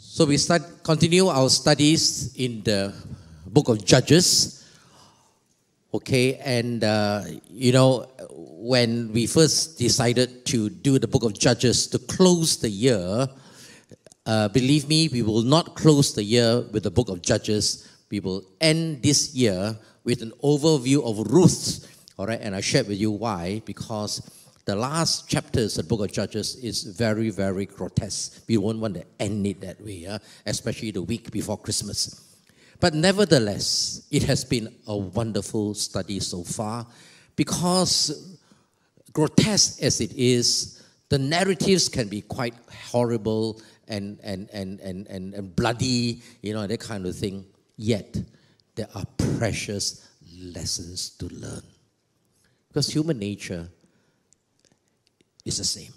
So we start continue our studies in the book of Judges. Okay, and uh, you know when we first decided to do the book of Judges to close the year, uh, believe me, we will not close the year with the book of Judges. We will end this year with an overview of Ruth. All right, and I shared with you why because the last chapters of the book of Judges is very, very grotesque. We won't want to end it that way, yeah? especially the week before Christmas. But nevertheless, it has been a wonderful study so far because, grotesque as it is, the narratives can be quite horrible and, and, and, and, and, and bloody, you know, that kind of thing. Yet, there are precious lessons to learn. Because human nature is the same.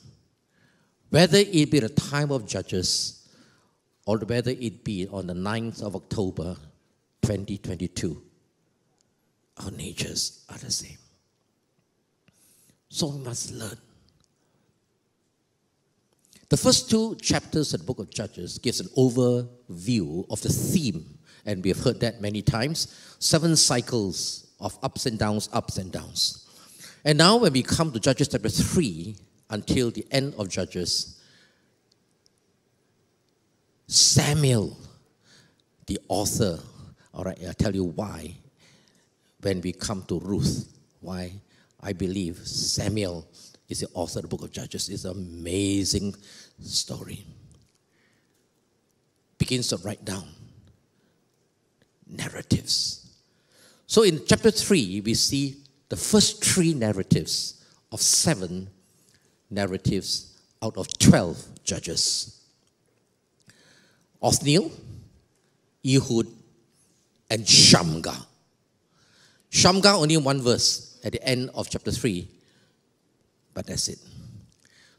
Whether it be the time of Judges or whether it be on the 9th of October 2022, our natures are the same. So we must learn. The first two chapters of the book of Judges gives an overview of the theme, and we have heard that many times. Seven cycles of ups and downs, ups and downs. And now when we come to Judges chapter 3, until the end of Judges, Samuel, the author, all right, I'll tell you why when we come to Ruth, why I believe Samuel is the author of the book of Judges. It's an amazing story. Begins to write down narratives. So in chapter 3, we see the first three narratives of seven narratives out of 12 judges. Othniel, Ehud, and Shamgar. Shamgar only one verse at the end of chapter 3, but that's it.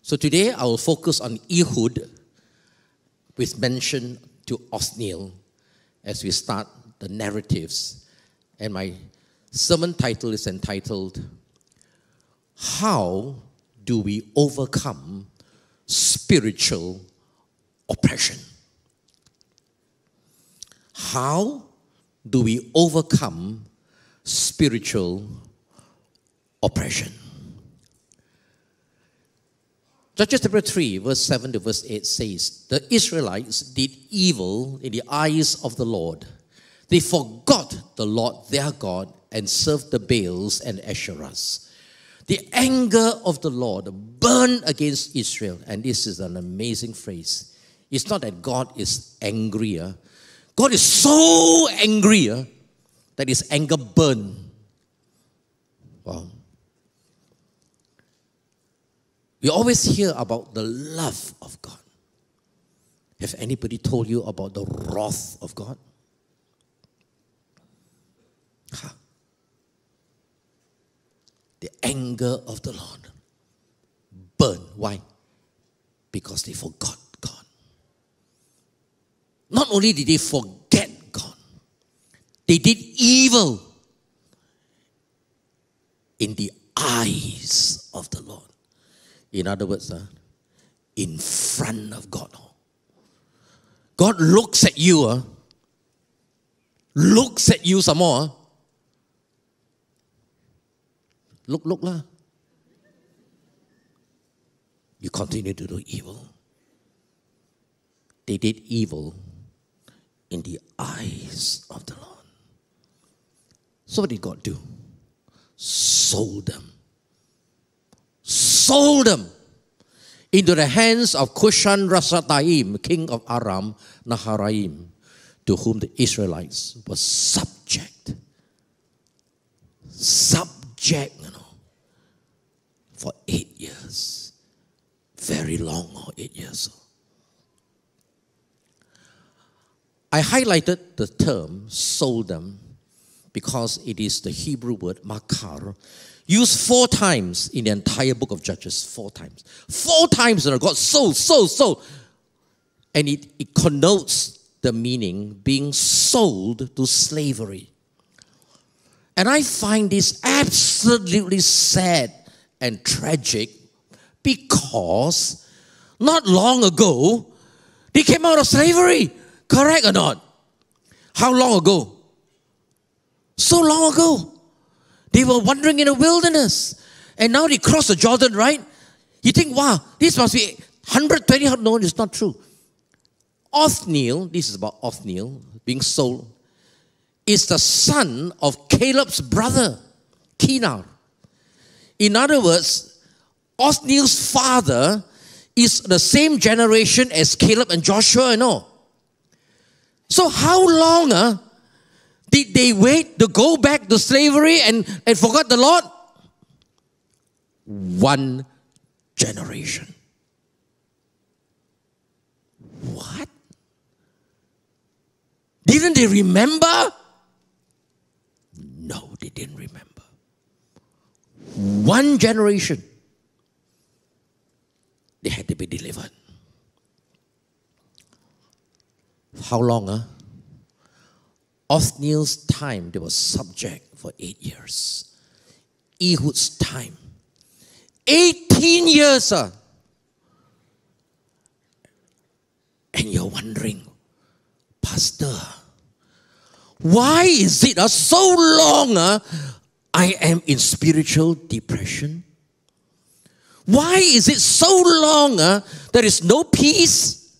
So today I will focus on Ehud with mention to Othniel as we start the narratives. And my sermon title is entitled How do we overcome spiritual oppression? How do we overcome spiritual oppression? Judges chapter 3, verse 7 to verse 8 says, The Israelites did evil in the eyes of the Lord. They forgot the Lord their God and served the Baals and Asherahs. The anger of the Lord burned against Israel. And this is an amazing phrase. It's not that God is angrier. God is so angry that his anger burned. Wow. We always hear about the love of God. Have anybody told you about the wrath of God? Huh the anger of the Lord burned. Why? Because they forgot God. Not only did they forget God, they did evil in the eyes of the Lord. In other words, uh, in front of God. God looks at you, uh, looks at you some more. Uh, Look, look lah. You continue to do evil. They did evil in the eyes of the Lord. So what did God do? Sold them. Sold them into the hands of Cushan Rishathaim, king of Aram Naharaim, to whom the Israelites were subject. Subject for eight years. Very long, or eight years. Oh. I highlighted the term sold them because it is the Hebrew word makar, used four times in the entire book of Judges. Four times. Four times that God sold, sold, sold. And it, it connotes the meaning being sold to slavery. And I find this absolutely sad and tragic because not long ago, They came out of slavery. Correct or not? How long ago? So long ago. They were wandering in a wilderness. And now they cross the Jordan, right? You think, wow, this must be 120. No, it's not true. Othniel, this is about Othniel being sold, is the son of Caleb's brother, Kenaz. In other words, Othniel's father is the same generation as Caleb and Joshua, you know. So how long uh, did they wait to go back to slavery and, and forgot the Lord? One generation. What? Didn't they remember? They didn't remember. One generation, they had to be delivered. How long? Huh? Othniel's time, they were subject for eight years. Ehud's time, 18 years. Huh? And you're wondering, Pastor, why is it uh, so long uh, I am in spiritual depression? Why is it so long uh, there is no peace?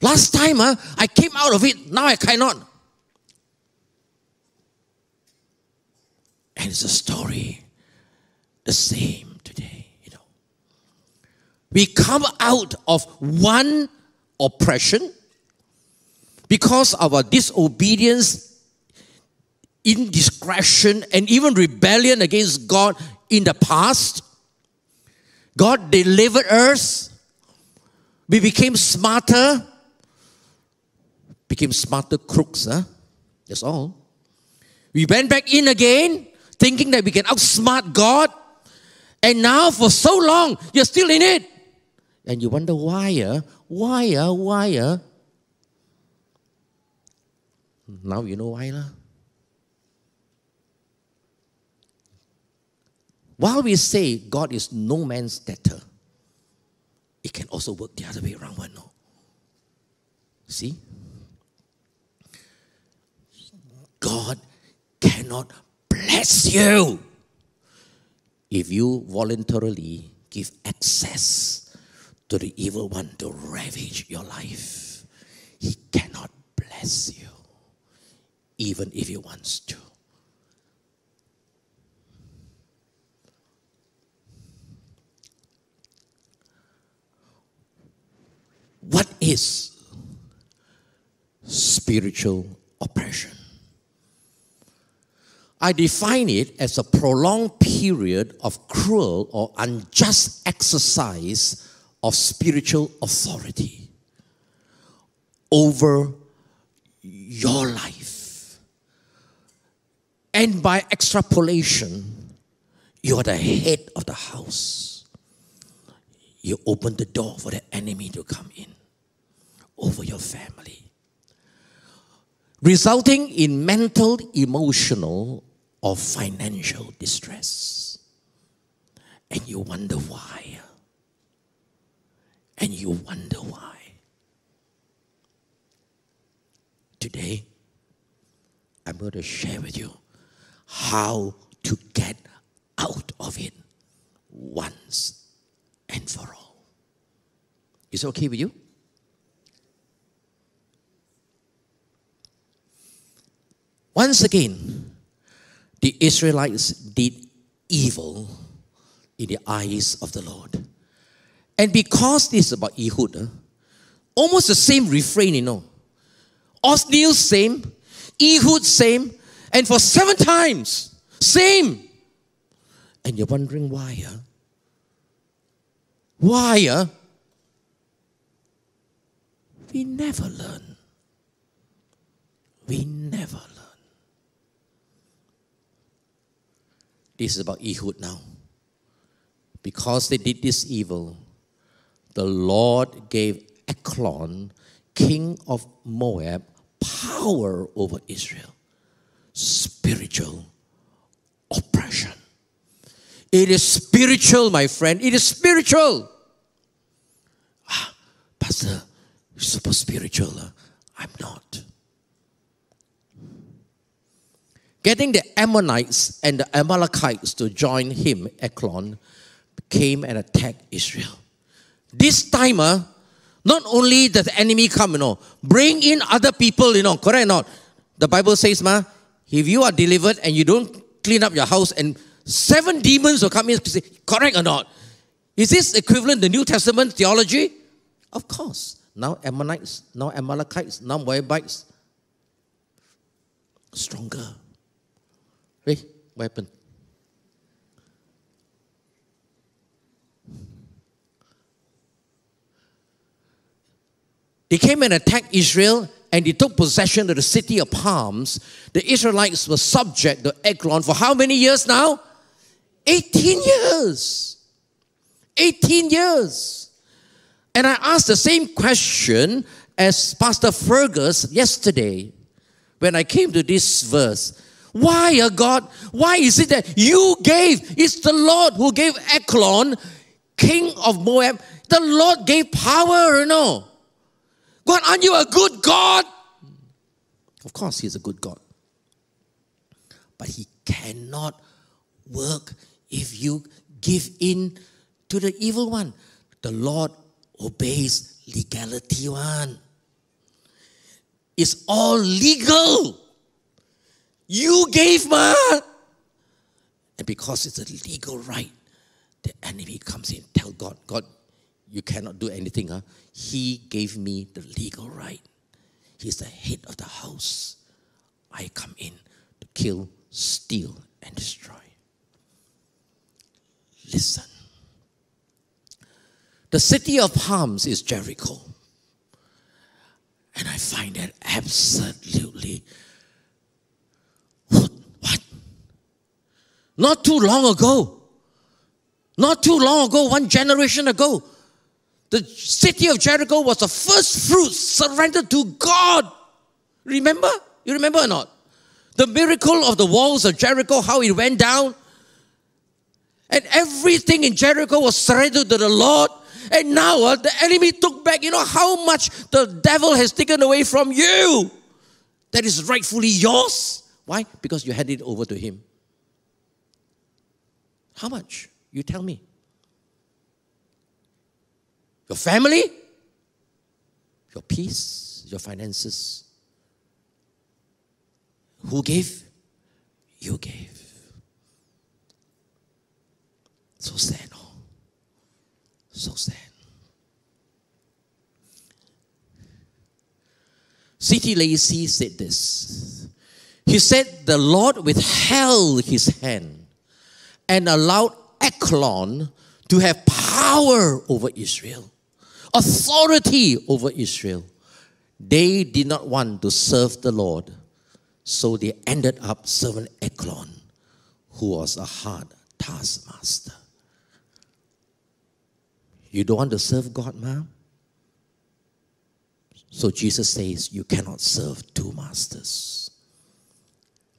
Last time uh, I came out of it, now I cannot. And it's a story the same today, you know. We come out of one oppression because of our disobedience, indiscretion, and even rebellion against God in the past. God delivered us. We became smarter, became smarter crooks, huh? That's all. We went back in again, thinking that we can outsmart God. And now, for so long, you're still in it. And you wonder why, uh, why, uh, why, uh? Now you know why, lah. While we say God is no man's debtor, it can also work the other way around, one, no? See? God cannot bless you if you voluntarily give access to the evil one to ravage your life. He cannot bless you, even if he wants to. What is spiritual oppression? I define it as a prolonged period of cruel or unjust exercise of spiritual authority over your life. And by extrapolation, you are the head of the house. You open the door for the enemy to come in over your family, resulting in mental, emotional, or financial distress. And you wonder why. And you wonder why. Today, I'm going to share with you how to get out of it once and for all. Is it okay with you? Once again, the Israelites did evil in the eyes of the Lord. And because this is about Ehud, uh, almost the same refrain, you know. Othniel, same. Ehud, same. And for seven times, same. And you're wondering why, uh? Why, uh? We never learn. We never learn. This is about Ehud now. Because they did this evil, the Lord gave Eglon, king of Moab, power over Israel. Spiritual oppression. It is spiritual, my friend. It is spiritual. Ah, Pastor, you' super spiritual. Uh. I'm not. Getting the Ammonites and the Amalekites to join him, Eglon, came and attacked Israel. This time, timer, not only does the enemy come, you know, bring in other people, you know, correct or not? The Bible says, ma, if you are delivered and you don't clean up your house and seven demons will come in and say, correct or not? Is this equivalent to the New Testament theology? Of course. Now Ammonites, now Amalekites, now Moabites. Stronger. Hey, what happened? They came and attacked Israel and they took possession of the city of palms. The Israelites were subject to Eglon for how many years now? 18 years. 18 years. And I asked the same question as Pastor Fergus yesterday when I came to this verse. Why, uh, God? Why is it that you gave? It's the Lord who gave Eglon, king of Moab. The Lord gave power, you know. God, aren't you a good God? Of course, He's a good God. But He cannot work if you give in to the evil one. The Lord obeys legality one. It's all legal. You gave man. And because it's a legal right, the enemy comes in, tell God, God, you cannot do anything. Huh? He gave me the legal right. He's the head of the house. I come in to kill, steal, and destroy. Listen. The city of palms is Jericho. And I find that absolutely what? what? Not too long ago. Not too long ago, one generation ago, the city of Jericho was the first fruit surrendered to God. Remember? You remember or not? The miracle of the walls of Jericho, how it went down. And everything in Jericho was surrendered to the Lord. And now uh, the enemy took back, you know, how much the devil has taken away from you that is rightfully yours. Why? Because you handed it over to him. How much? You tell me. Your family, your peace, your finances. Who gave? You gave. So sad, oh. So sad. C.T. Lacy said this. He said, The Lord withheld his hand and allowed Eglon to have power over Israel, authority over Israel. They did not want to serve the Lord, so they ended up serving Eglon, who was a hard taskmaster. You don't want to serve God, ma'am? So Jesus says you cannot serve two masters.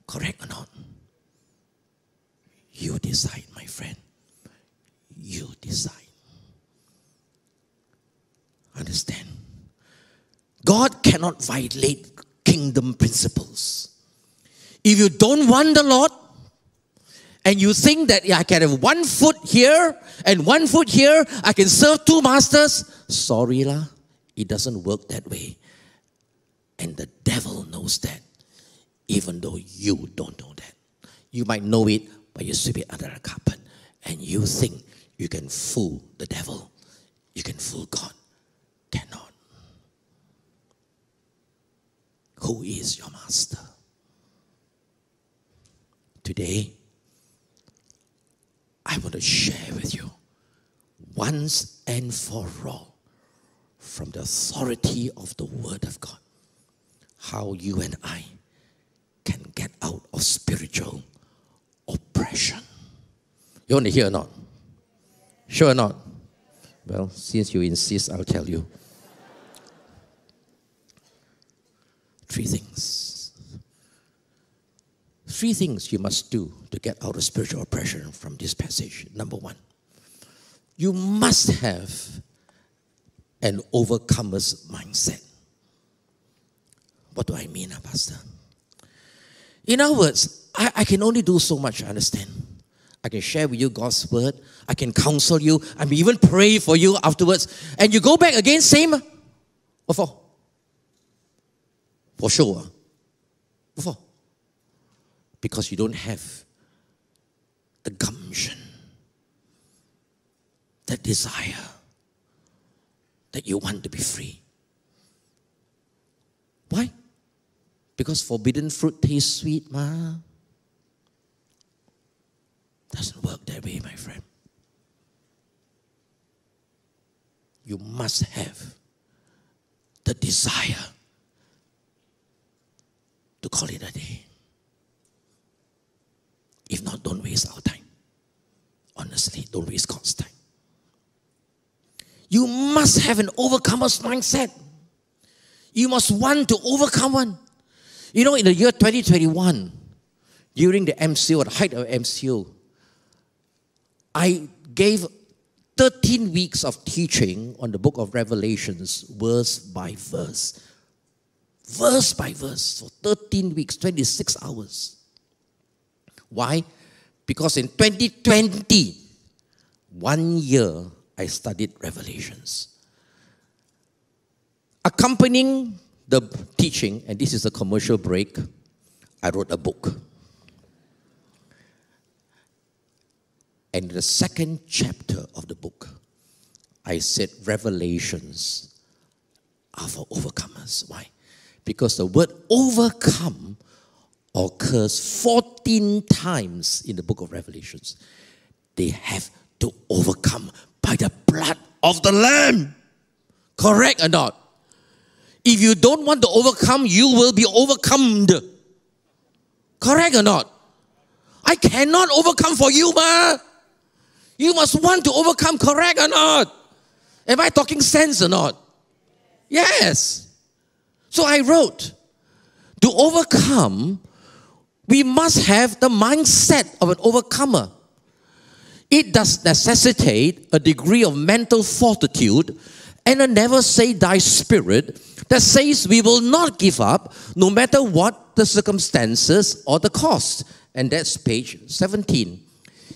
Correct or not? You decide, my friend. You decide. Understand? God cannot violate kingdom principles. If you don't want the Lord, and you think that yeah, I can have one foot here and one foot here, I can serve two masters. Sorry, lah. It doesn't work that way. And the devil knows that, even though you don't know that. You might know it, but you sweep it under the carpet. And you think you can fool the devil. You can fool God. Cannot. Who is your master? Today, I want to share with you once and for all from the authority of the Word of God how you and I can get out of spiritual oppression. You want to hear or not? Sure or not? Well, since you insist, I'll tell you. Three things. Three things you must do to get out of spiritual oppression from this passage. Number one, you must have an overcomer's mindset. What do I mean, ah, Pastor? In other words, I, I can only do so much, I understand? I can share with you God's word. I can counsel you. I may even pray for you afterwards. And you go back again, same. Ah, what for? For sure. For? Because you don't have the gumption, the desire that you want to be free. Why? Because forbidden fruit tastes sweet, ma. Doesn't work that way, my friend. You must have the desire to call it a day. If not, don't waste our time. Honestly, don't waste God's time. You must have an overcomer's mindset. You must want to overcome one. You know, in the year 2021, during the MCO, the height of MCO, I gave 13 weeks of teaching on the book of Revelations, verse by verse. Verse by verse for 13 weeks, 26 hours. Why? Because in 2020, one year, I studied Revelations. Accompanying the teaching, and this is a commercial break, I wrote a book. And the second chapter of the book, I said revelations are for overcomers. Why? Because the word overcome occurs 14 times in the book of Revelations. They have to overcome by the blood of the Lamb. Correct or not? If you don't want to overcome, you will be overcome. Correct or not? I cannot overcome for you, ma. You must want to overcome, correct or not? Am I talking sense or not? Yes. So I wrote, to overcome, we must have the mindset of an overcomer. It does necessitate a degree of mental fortitude and a never say die spirit that says we will not give up no matter what the circumstances or the cost. And that's page 17.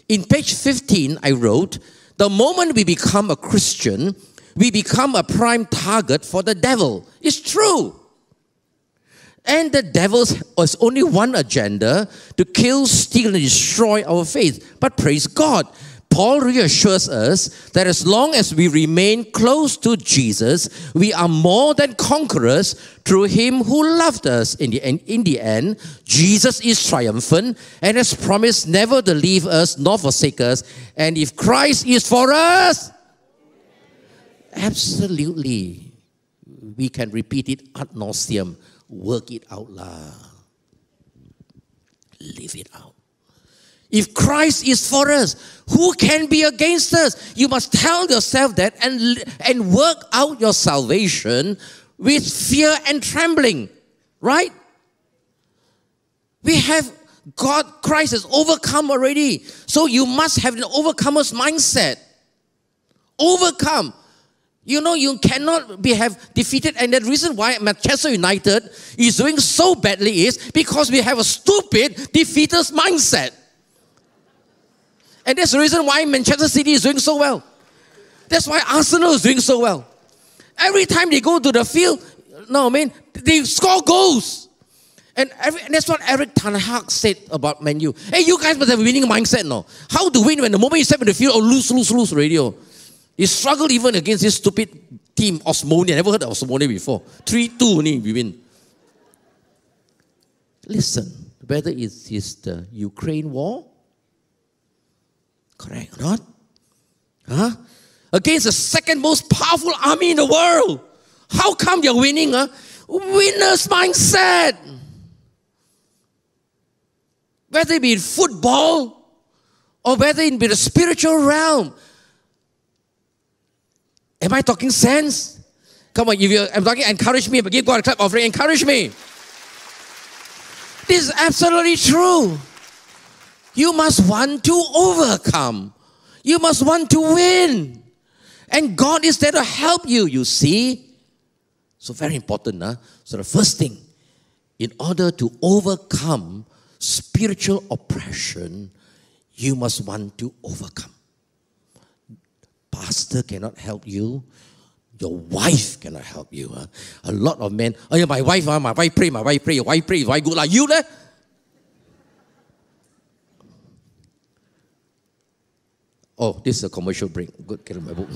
In page 15, I wrote, The moment we become a Christian, we become a prime target for the devil. It's true. And the devil has only one agenda to kill, steal, and destroy our faith. But praise God, Paul reassures us that as long as we remain close to Jesus, we are more than conquerors through him who loved us. In the, end, in the end, Jesus is triumphant and has promised never to leave us nor forsake us. And if Christ is for us, absolutely, we can repeat it ad nauseum. Work it out loud. Live it out. If Christ is for us, who can be against us? You must tell yourself that and, and work out your salvation with fear and trembling, right? We have God, Christ has overcome already. So you must have an overcomer's mindset. Overcome. You know, you cannot be have defeated, and the reason why Manchester United is doing so badly is because we have a stupid defeater's mindset. And that's the reason why Manchester City is doing so well. That's why Arsenal is doing so well. Every time they go to the field, no, I mean, they score goals. And, every, and that's what Erik Ten Hag said about Man U. Hey, you guys must have a winning mindset, no? How to win when the moment you step in the field, oh, lose, lose, lose, radio. You struggled even against this stupid team, Osmonia. I never heard of Osmonia before. 3 2 only, we win. Listen, whether it is the Ukraine war, Correct or not? Huh? Against the second most powerful army in the world. How come you're winning? Huh? Winner's mindset. Whether it be in football or whether it be the spiritual realm. Am I talking sense? Come on, if you're, I'm talking, encourage me, but give God a clap offering, encourage me. This is absolutely true. You must want to overcome. You must want to win. And God is there to help you, you see. So, very important. Huh? So, the first thing, in order to overcome spiritual oppression, you must want to overcome. Pastor cannot help you. Your wife cannot help you. Huh? A lot of men, oh yeah, my wife, huh? my wife pray, my wife pray, your wife pray, why good like you there? Oh, this is a commercial break. Good, get my book.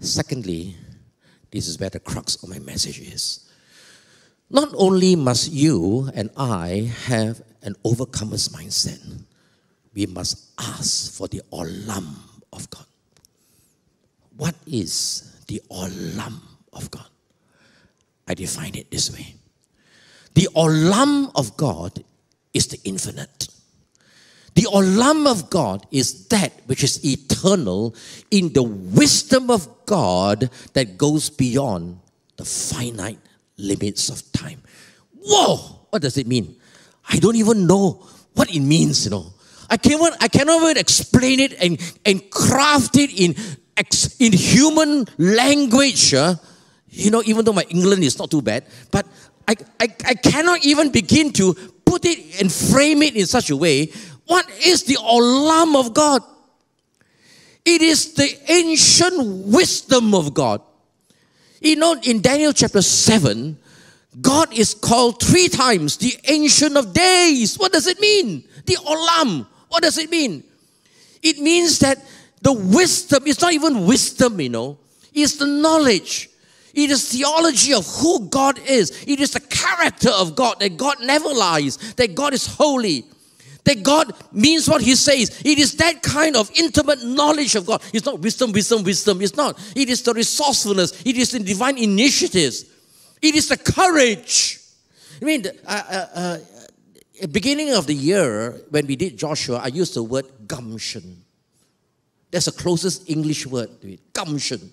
Secondly, this is where the crux of my message is. Not only must you and I have an overcomer's mindset, we must ask for the olam of God. What is the olam of God? I define it this way. The olam of God is the infinite. The olam of God is that which is eternal in the wisdom of God that goes beyond the finite limits of time. Whoa! What does it mean? I don't even know what it means, you know. I cannot, I cannot even explain it and, and craft it in, in human language. Uh, you know, even though my England is not too bad, but I, I, I cannot even begin to put it and frame it in such a way. What is the olam of God? It is the ancient wisdom of God. You know, in Daniel chapter 7, God is called three times the ancient of days. What does it mean? The olam. What does it mean? It means that the wisdom, it's not even wisdom, you know, it's the knowledge it is theology of who God is. It is the character of God that God never lies, that God is holy, that God means what He says. It is that kind of intimate knowledge of God. It's not wisdom, wisdom, wisdom. It's not. It is the resourcefulness. It is the divine initiatives. It is the courage. I mean, uh, uh, uh, beginning of the year when we did Joshua, I used the word gumption. That's the closest English word to it. Gumption.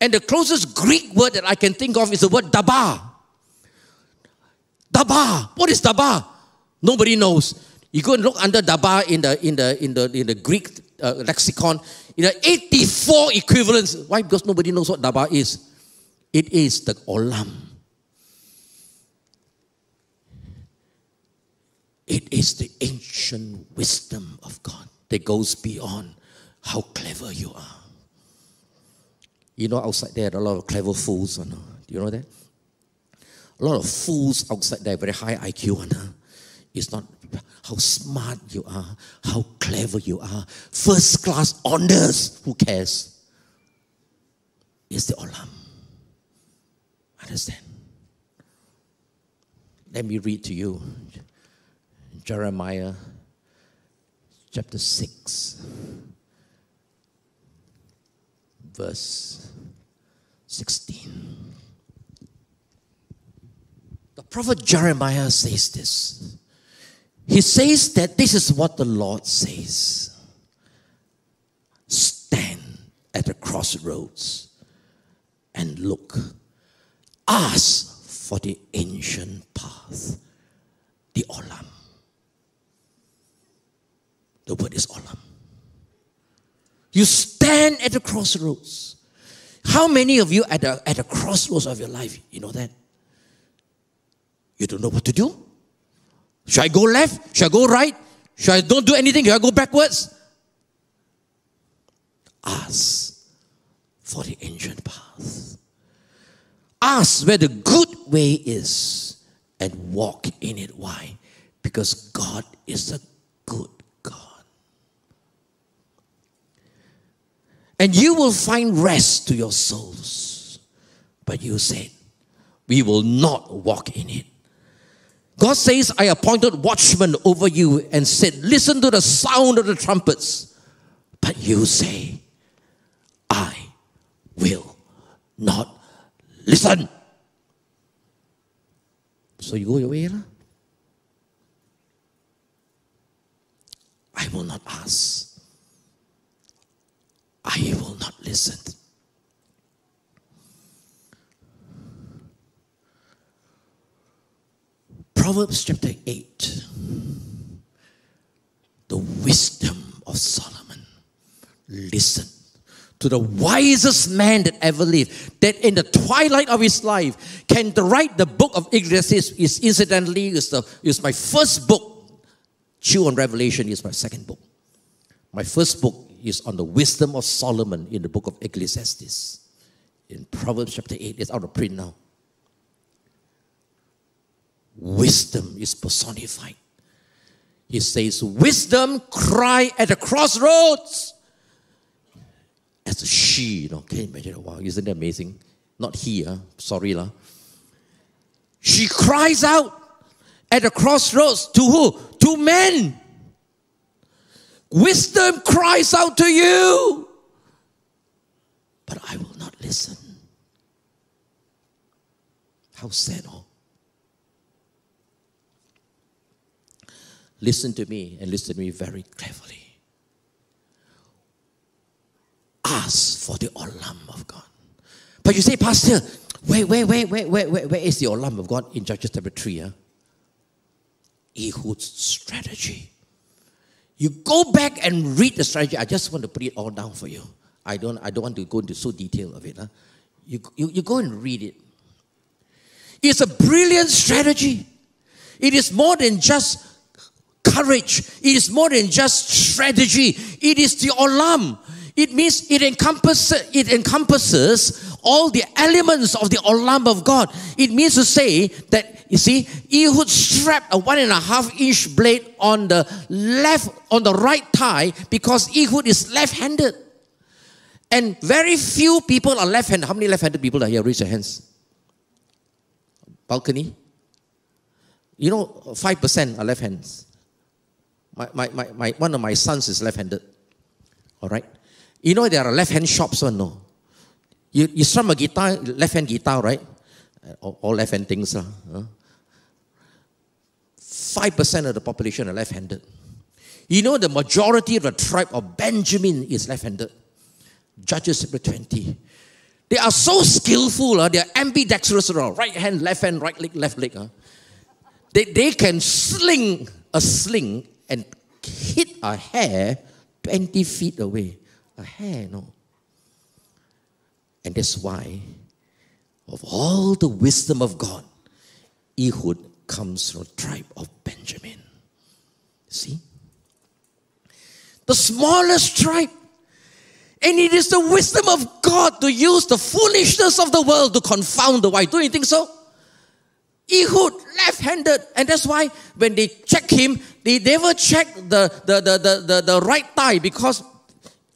And the closest Greek word that I can think of is the word daba. Daba. What is daba? Nobody knows. You go and look under daba in the in the in the in the Greek uh, lexicon. You know, 84 equivalents. Why? Because nobody knows what daba is. It is the olam. It is the ancient wisdom of God that goes beyond how clever you are. You know, outside there, are a lot of clever fools. You? Do you know that? A lot of fools outside there, very high IQ. You? It's not how smart you are, how clever you are. First class honors, who cares? It's the olam. Understand? Let me read to you Jeremiah chapter 6 verse 16. The prophet Jeremiah says this. He says that this is what the Lord says Stand at the crossroads and look. Ask for the ancient path, the Olam. The word is Olam. You stand at the crossroads. How many of you at the, at the crossroads of your life, you know that? You don't know what to do? Should I go left? Should I go right? Should I don't do anything? Should I go backwards? Ask for the ancient path. Ask where the good way is and walk in it. Why? Because God is a good God. and you will find rest to your souls. But you said, We will not walk in it. God says, I appointed watchmen over you and said, Listen to the sound of the trumpets. But you say, I will not listen. So you go your way. Lah. I will not ask. I will not listen. Proverbs chapter 8. The wisdom of Solomon. listen to the wisest man that ever lived, that in the twilight of his life can write the book of Ecclesiastes is incidentally is, the, is my first book. Chew on Revelation is my second book. My first book is on the wisdom of Solomon in the book of Ecclesiastes. In Proverbs chapter 8, it's out of print now. Wisdom is personified. He says, Wisdom cry at the crossroads as a she, you know. Can you imagine? Wow, isn't that amazing? Not he, uh, sorry. La. She cries out at the crossroads to who? To men. Wisdom cries out to you, but I will not listen. How sad, oh. Listen to me and listen to me very carefully ask for the olam of God. But you say, Pastor, wait, wait, wait, wait, wait, wait, where is the olam of God in Judges chapter 3? Huh? Ehud's strategy. You go back and read the strategy. I just want to put it all down for you. I don't, I don't want to go into so detail of it. Huh? You, you, you go and read it. It's a brilliant strategy. It is more than just courage. It is more than just strategy. It is the olam. It means it encompasses, it encompasses all the elements of the olam of God. It means to say that, you see, Ehud strapped a one and a half inch blade on the left, on the right thigh because Ehud is left-handed. And very few people are left-handed. How many left-handed people are here? Raise your hands. Balcony. You know, 5% are left hands. My, my, my, my, one of my sons is left-handed. All right? You know there are left hand shops or no? You, you strum a guitar, left hand guitar, right? All, all left hand things. Uh. percent of the population are left handed. You know the majority of the tribe of Benjamin is left handed. Judges chapter 20. They are so skillful, uh, they are ambidextrous, right hand, left hand, right leg, left leg. Uh. They, they can sling a sling and hit a hair 20 feet away a hair, no. And that's why, of all the wisdom of God, Ehud comes from the tribe of Benjamin. See? The smallest tribe. And it is the wisdom of God to use the foolishness of the world to confound the wise. Don't you think so? Ehud, left handed. And that's why when they check him, they never check the, the, the, the, the, the right thigh because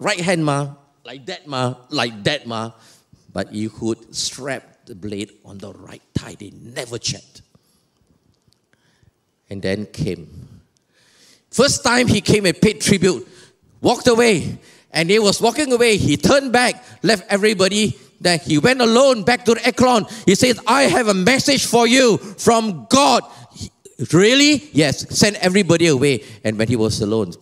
right hand ma, like that ma, like that ma. But Ehud strapped the blade on the right thigh. They never checked. And then came. First time he came and paid tribute, walked away. And he was walking away. He turned back, left everybody Then He went alone back to the Eglon. He says, I have a message for you from God. Really? Yes. Send everybody away. And when he was alone,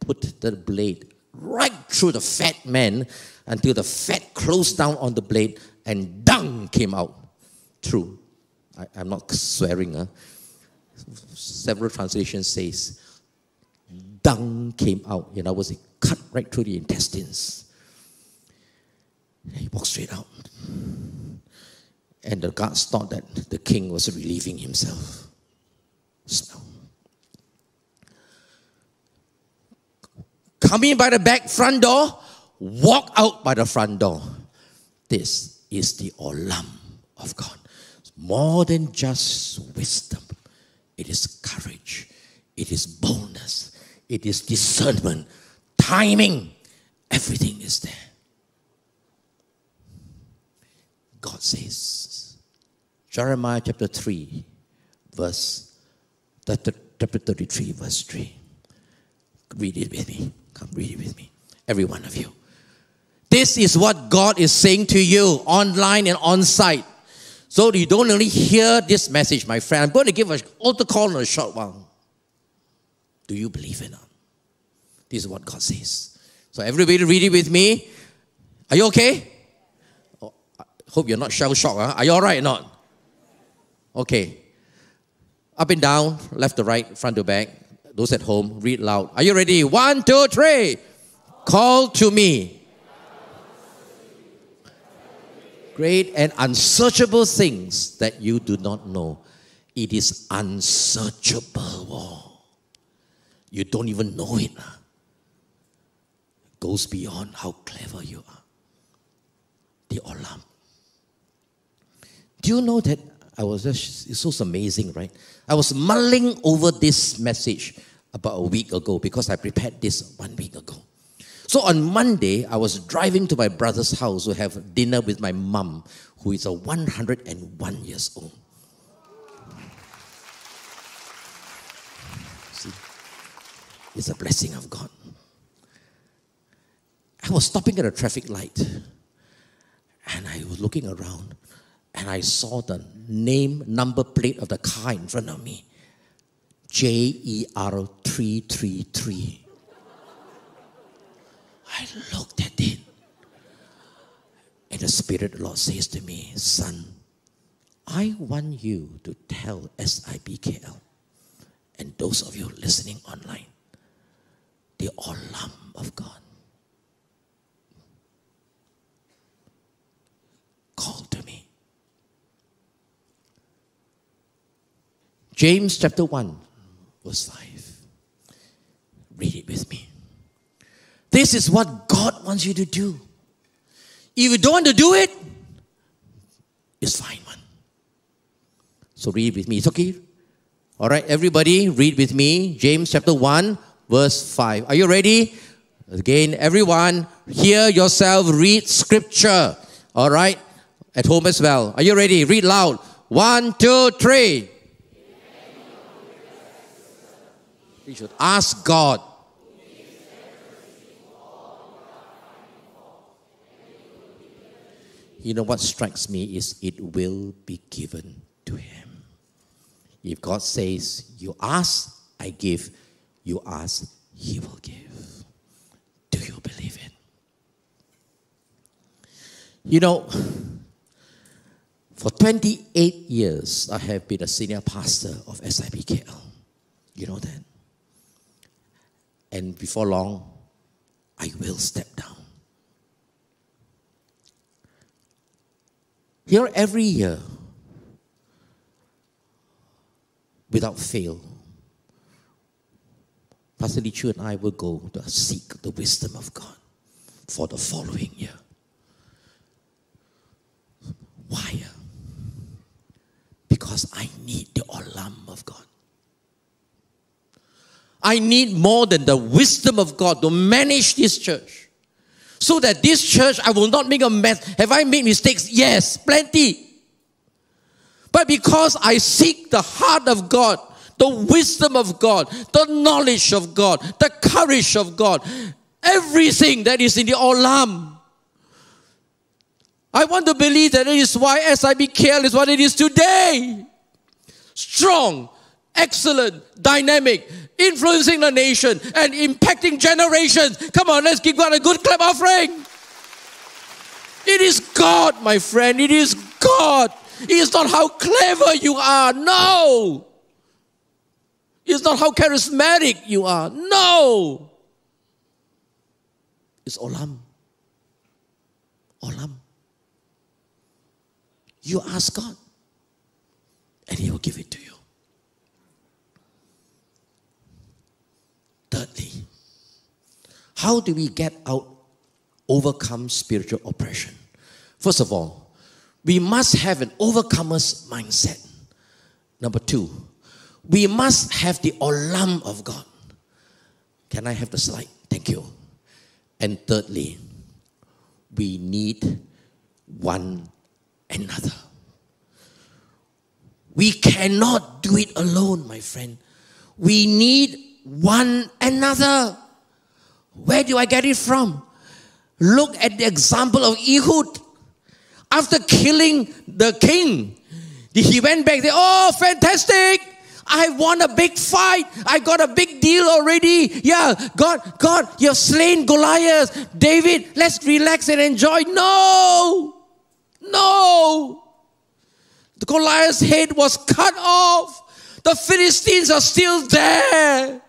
put the blade right through the fat man until the fat closed down on the blade and dung came out through. I, am not swearing. Huh? Several translations says dung came out. In other words, it cut right through the intestines. He walked straight out. And the guards thought that the king was relieving himself. Smell. Come in by the back front door, walk out by the front door. This is the olam of God. It's more than just wisdom, it is courage, it is boldness, it is discernment, timing. Everything is there. God says, Jeremiah chapter 3, verse chapter 33, verse 3. Read it with me. Come read it with me. Every one of you. This is what God is saying to you online and on site. So you don't only hear this message, my friend. I'm going to give an altar call in a short while. Do you believe in it? This is what God says. So everybody read it with me. Are you okay? Oh, I hope you're not shell shocked. Huh? Are you all right or not? Okay. Up and down, left to right, front to back. Those at home, read loud. Are you ready? One, two, three. Call to me. Great and unsearchable things that you do not know. It is unsearchable. You don't even know it. Ah. Goes beyond how clever you are. The Olam. Do you know that I was just, it's so amazing, right? I was mulling over this message about a week ago because I prepared this one week ago. So on Monday, I was driving to my brother's house to have dinner with my mom, who is a 101 years old. See, it's a blessing of God. I was stopping at a traffic light and I was looking around and I saw the name number plate of the car in front of me J E R 333. I looked at it. And the Spirit of the Lord says to me, Son, I want you to tell SIBKL and those of you listening online the Olam of God. Call to me. James chapter 1, verse 5. Read it with me. This is what God wants you to do. If you don't want to do it, it's fine, man. So read with me. It's okay. All right, everybody, read with me. James chapter 1, verse 5. Are you ready? Again, everyone, hear yourself read scripture. All right, at home as well. Are you ready? Read loud. One, two, three. We should ask God you know what strikes me is it will be given to him. If God says, You ask, I give, you ask, He will give. Do you believe it? You know, for 28 years, I have been a senior pastor of SIBKL. You know that? And before long, I will step down. Here, every year, without fail, Pastor Lee Chu and I will go to seek the wisdom of God for the following year. Why? Because I need the olam of God. I need more than the wisdom of God to manage this church so that this church I will not make a mess. Have I made mistakes? Yes, plenty. But because I seek the heart of God, the wisdom of God, the knowledge of God, the courage of God, everything that is in the Olam. I want to believe that it is why SIBKL is what it is today. Strong, excellent, dynamic, influencing the nation and impacting generations. Come on, let's give God a good clap offering. It is God, my friend. It is God. It is not how clever you are. No. It's not how charismatic you are. No. It's Olam. Olam. You ask God, and He will give it to you. Thirdly, how do we get out, overcome spiritual oppression? First of all, we must have an overcomer's mindset. Number two, we must have the olam of God. Can I have the slide? Thank you. And thirdly, we need one another. We cannot do it alone, my friend. We need one another. Where do I get it from? Look at the example of Ehud. After killing the king, he went back there. Oh, fantastic! I won a big fight. I got a big deal already. Yeah, God, God, you've slain Goliath. David, let's relax and enjoy. No, no. The Goliath's head was cut off. The Philistines are still there.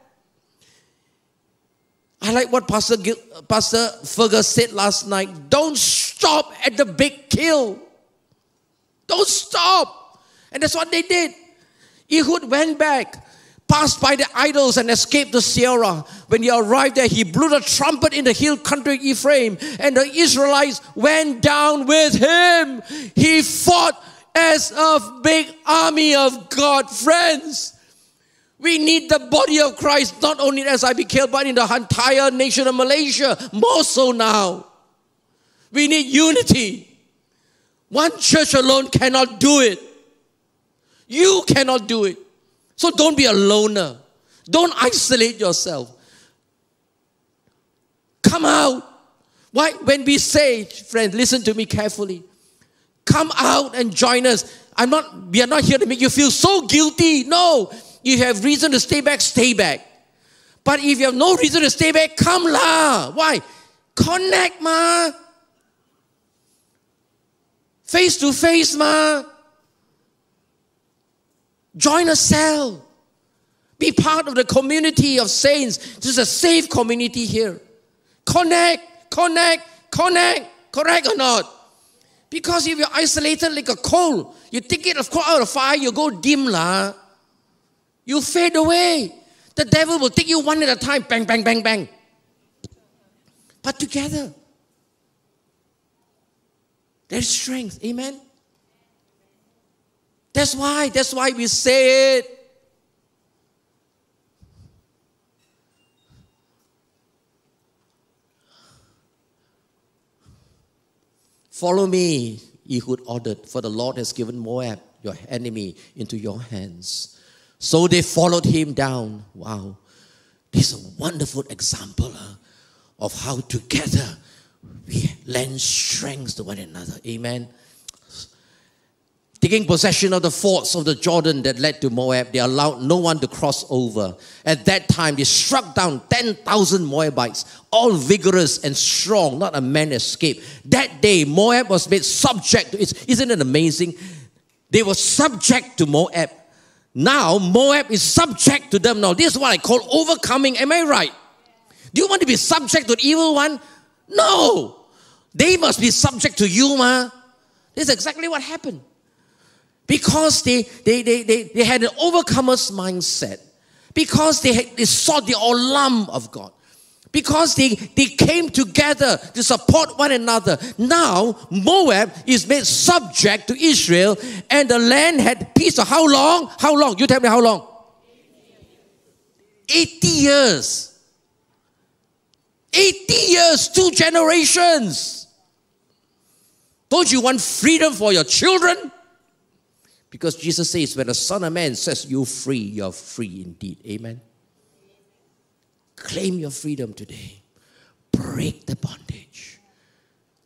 I like what Pastor, Gil, Pastor Fergus said last night. Don't stop at the big kill. Don't stop. And that's what they did. Ehud went back, passed by the idols, and escaped the Seirah. When he arrived there, he blew the trumpet in the hill country Ephraim, and the Israelites went down with him. He fought as a big army of God. Friends, we need the body of Christ, not only SIBKL, but in the entire nation of Malaysia, more so now. We need unity. One church alone cannot do it. You cannot do it. So don't be a loner. Don't isolate yourself. Come out. Why? When we say, friend, listen to me carefully. Come out and join us. I'm not, we are not here to make you feel so guilty. No. You have reason to stay back, stay back. But if you have no reason to stay back, come lah. Why? Connect ma. Face to face ma. Join a cell. Be part of the community of saints. This is a safe community here. Connect, connect, connect. Correct or not? Because if you're isolated like a coal, you take it of course out of fire, you go dim lah. You fade away. The devil will take you one at a time, bang, bang, bang, bang. But together, there's strength. Amen. That's why, that's why we say it. Follow me, Ehud ordered, for the Lord has given Moab, your enemy, into your hands. So they followed him down. Wow. This is a wonderful example uh, of how together we lend strength to one another. Amen taking possession of the forts of the Jordan that led to Moab, they allowed no one to cross over. At that time, they struck down 10,000 Moabites, all vigorous and strong, not a man escaped. That day, Moab was made subject to it. Isn't it amazing? They were subject to Moab. Now, Moab is subject to them now. This is what I call overcoming. Am I right? Do you want to be subject to the evil one? No. They must be subject to you, ma. This is exactly what happened. Because they, they, they, they, they had an overcomer's mindset. Because they, had, they saw the olam of God. Because they, they came together to support one another. Now, Moab is made subject to Israel, and the land had peace. For how long? How long? You tell me how long? 80 years. 80 years, two generations. Don't you want freedom for your children? Because Jesus says, when the Son of Man says you're free, you're free indeed. Amen. Claim your freedom today. Break the bondage.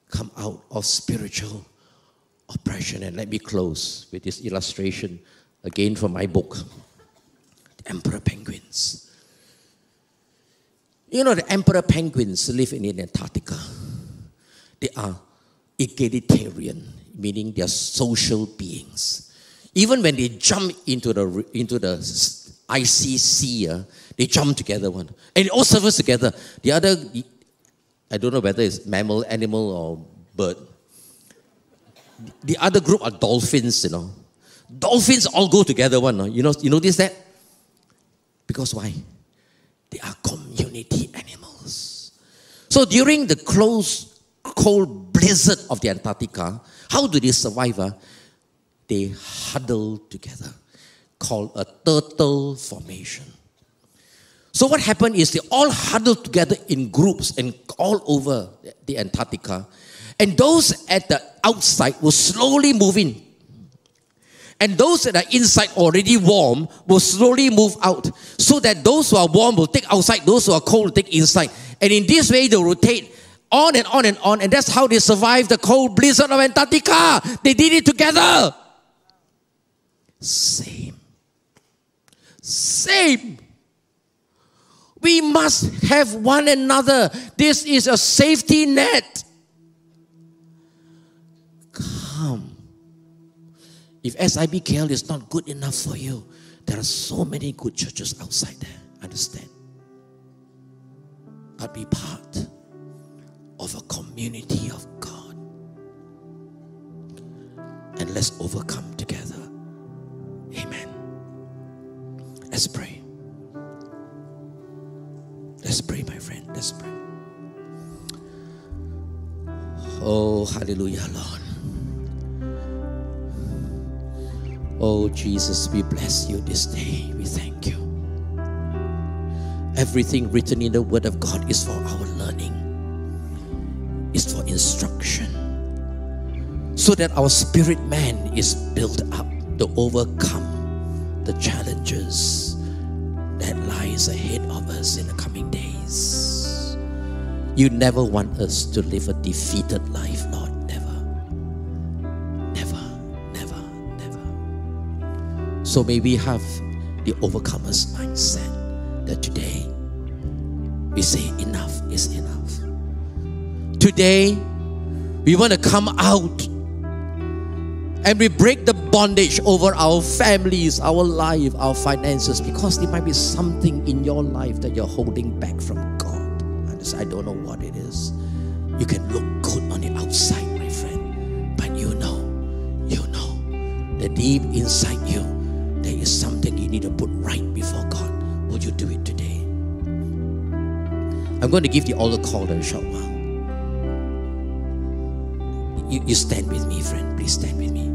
Come out of spiritual oppression. And let me close with this illustration again from my book The Emperor Penguins. You know, the emperor penguins live in Antarctica. They are egalitarian, meaning they are social beings. Even when they jump into the, into the icy sea, uh, they jump together one. And all surface together. The other, I don't know whether it's mammal, animal, or bird. The other group are dolphins, you know. Dolphins all go together one. You know, you notice that? Because why? They are community animals. So during the close, cold blizzard of the Antarctica, how do they survive? Uh? they huddle together, called a turtle formation. So what happened is they all huddled together in groups and all over the Antarctica. And those at the outside will slowly move in. And those that are inside already warm will slowly move out. So that those who are warm will take outside, those who are cold will take inside. And in this way they rotate on and on and on. And that's how they survived the cold blizzard of Antarctica. They did it together. Same. Same. We must have one another. This is a safety net. Come. If SIBKL is not good enough for you, there are so many good churches outside there. Understand? but be part of a community of God. And let's overcome together. Amen. Let's pray. Let's pray, my friend. Let's pray. Oh, hallelujah, Lord. Oh, Jesus, we bless you this day. We thank you. Everything written in the Word of God is for our learning, is for instruction, so that our spirit man is built up to overcome the challenges that lies ahead of us in the coming days. You never want us to live a defeated life, Lord. Never. Never, never, never. So may we have the overcomer's mindset that today we say enough is enough. Today we want to come out and we break the bondage over our families, our life, our finances, because there might be something in your life that you're holding back from God. I don't know what it is. You can look good on the outside, my friend, but you know, you know that deep inside you, there is something you need to put right before God. Will you do it today? I'm going to give the altar call in a short while. You, you stand with me, friend. Please stand with me.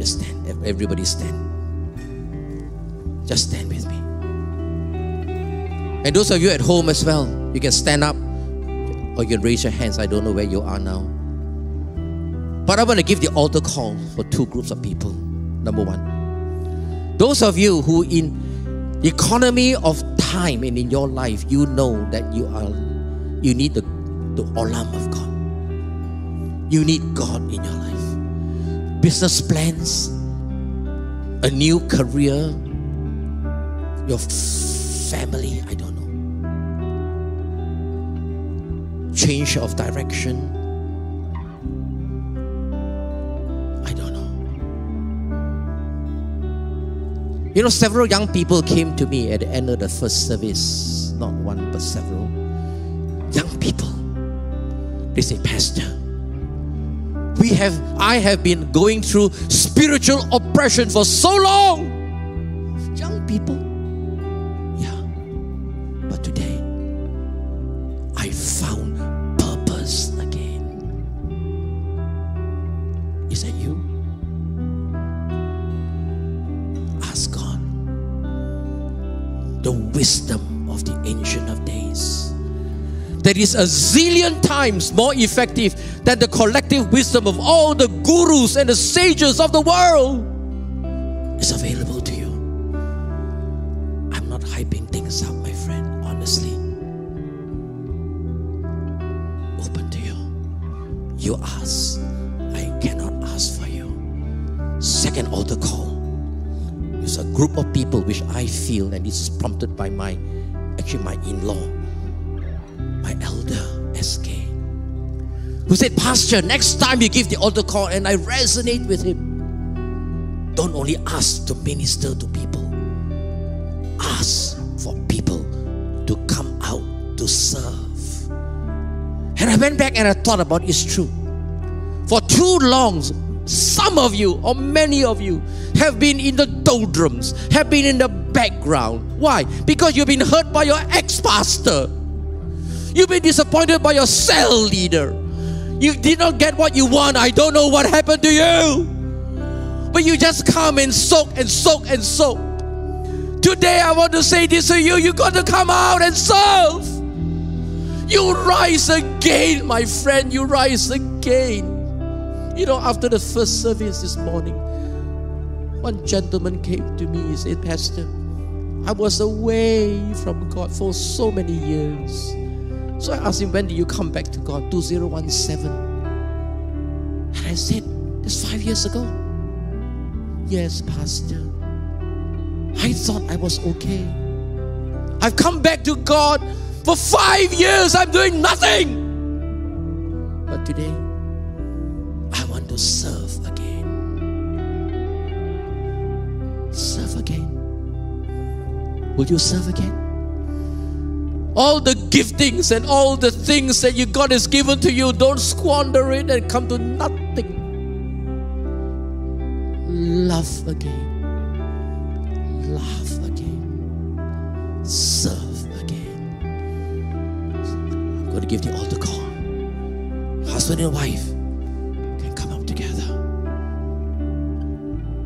Just stand. Everybody stand. Just stand with me. And those of you at home as well, you can stand up or you can raise your hands. I don't know where you are now. But I want to give the altar call for two groups of people. Number one, those of you who in economy of time and in your life, you know that you are you need the, the olam of God. You need God in your life. Business plans, a new career, your family, I don't know. Change of direction. I don't know. You know, several young people came to me at the end of the first service, not one, but several young people. They say, Pastor, we have I have been going through spiritual oppression for so long. Young people. That is a zillion times more effective than the collective wisdom of all the gurus and the sages of the world is available to you. I'm not hyping things up, my friend, honestly. Open to you. You ask, I cannot ask for you. Second altar call is a group of people which I feel, and this is prompted by my actually my in-law my elder SK, who said, Pastor, next time you give the altar call, and I resonate with him, don't only ask to minister to people, ask for people to come out to serve. And I went back and I thought about it's true. For too long, some of you or many of you have been in the doldrums, have been in the background. Why? Because you've been hurt by your ex pastor You've been disappointed by your cell leader. You did not get what you want. I don't know what happened to you. But you just come and soak and soak and soak. Today, I want to say this to you you got to come out and serve. You rise again, my friend. You rise again. You know, after the first service this morning, one gentleman came to me and said, Pastor, I was away from God for so many years. So I asked him, When did you come back to God? 2017. And I said, That's five years ago. Yes, Pastor. I thought I was okay. I've come back to God for five years. I'm doing nothing. But today, I want to serve again. Serve again. Will you serve again? All the giftings and all the things that you God has given to you, don't squander it and come to nothing. Love again. Love again. Serve again. I'm going to give the altar call. Husband and wife can come up together.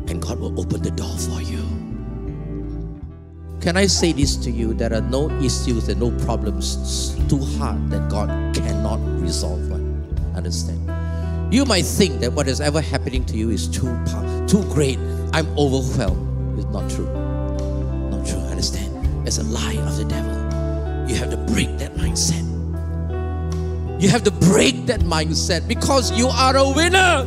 And God will open the door for you. Can I say this to you? There are no issues and no problems too hard that God cannot resolve. Understand? You might think that what is ever happening to you is too too great. I'm overwhelmed. It's not true. Not true. Understand? It's a lie of the devil. You have to break that mindset. You have to break that mindset because you are a winner.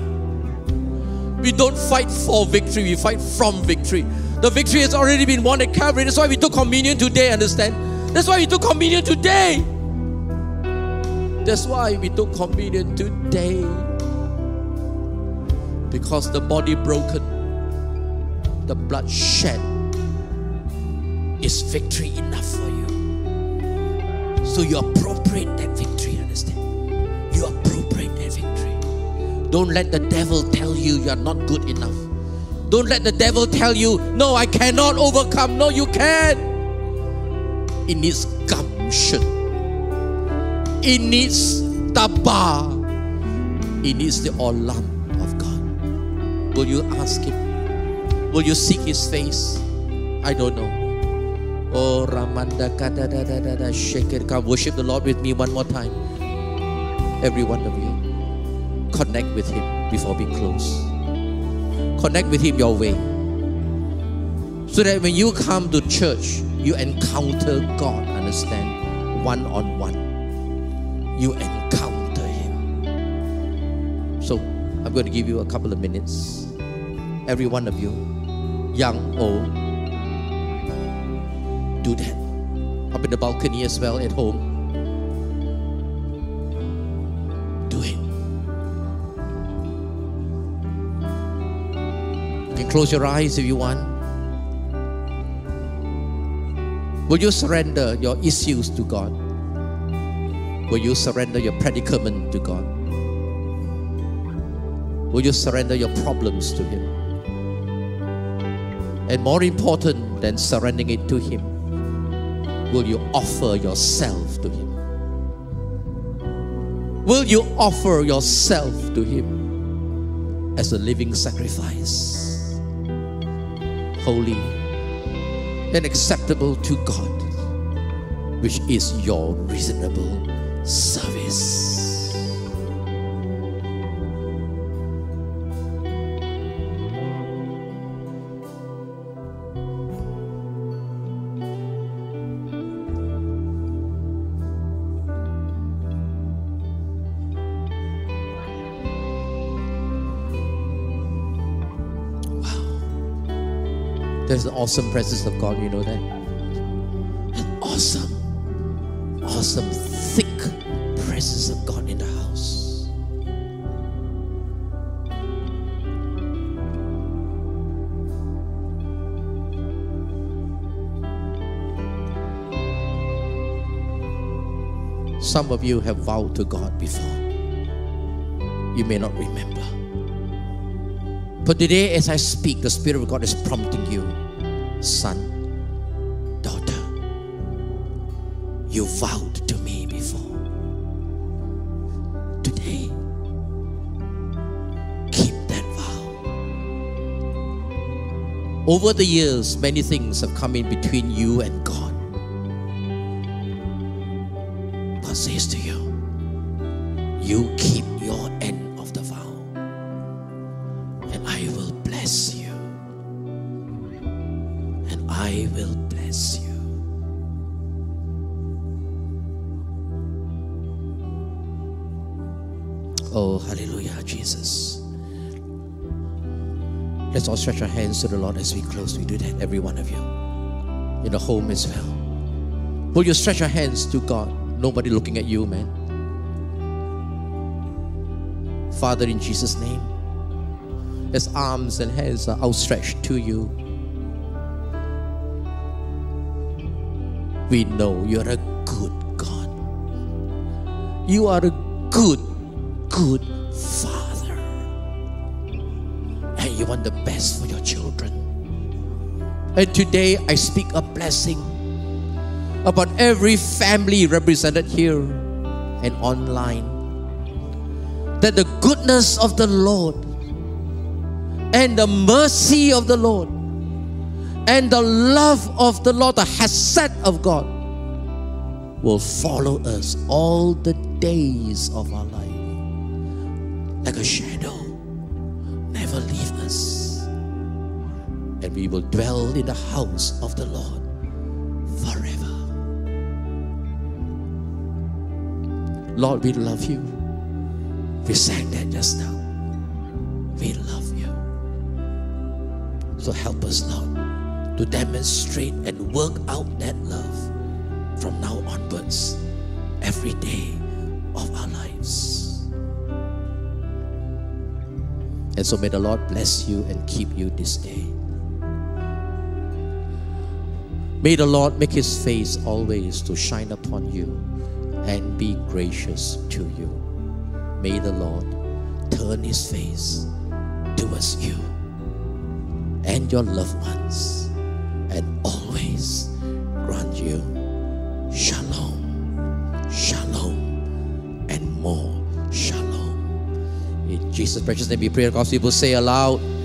We don't fight for victory, we fight from victory. The victory has already been won at Calvary. That's why we took communion today, understand? That's why we took communion today. That's why we took communion today. Because the body broken, the blood shed is victory enough for you. So you appropriate that victory, understand? You appropriate that victory. Don't let the devil tell you you are not good enough. Don't let the devil tell you, no, I cannot overcome. No, you can. It needs gumption. It needs taba. It needs the olam of God. Will you ask Him? Will you seek His face? I don't know. Oh, Ramanda kada da da da da shake Come worship the Lord with me one more time. Every one of you. Connect with Him before we close. Connect with Him your way. So that when you come to church, you encounter God, understand? One on one. You encounter Him. So I'm going to give you a couple of minutes. Every one of you, young, old, do that. Up in the balcony as well at home Close your eyes if you want. Will you surrender your issues to God? Will you surrender your predicament to God? Will you surrender your problems to Him? And more important than surrendering it to Him, will you offer yourself to Him? Will you offer yourself to Him as a living sacrifice? Holy and acceptable to God, which is your reasonable service. There's an awesome presence of God, you know that? An awesome, awesome, thick presence of God in the house. Some of you have vowed to God before. You may not remember. But today, as I speak, the Spirit of God is prompting you, son, daughter, you vowed to me before. Today, keep that vow. Over the years, many things have come in between you and to the Lord as we close. We do that, every one of you, in the home as well. Will you stretch your hands to God? Nobody looking at you, man. Father, in Jesus' name, as arms and hands are outstretched to you, we know you're a good God. You are a good, good father. And you want the best for your children. And today I speak a blessing about every family represented here and online. That the goodness of the Lord and the mercy of the Lord and the love of the Lord, the Hesed of God, will follow us all the days of our life. Like a shadow, never leave us. And we will dwell in the house of the Lord forever. Lord, we love you. We sang that just now. We love you. So help us, Lord, to demonstrate and work out that love from now onwards, every day of our lives. And so may the Lord bless you and keep you this day. May the Lord make his face always to shine upon you and be gracious to you. May the Lord turn his face towards you and your loved ones and always grant you shalom, shalom, and more shalom. Jesus' precious name we pray. God's people say aloud.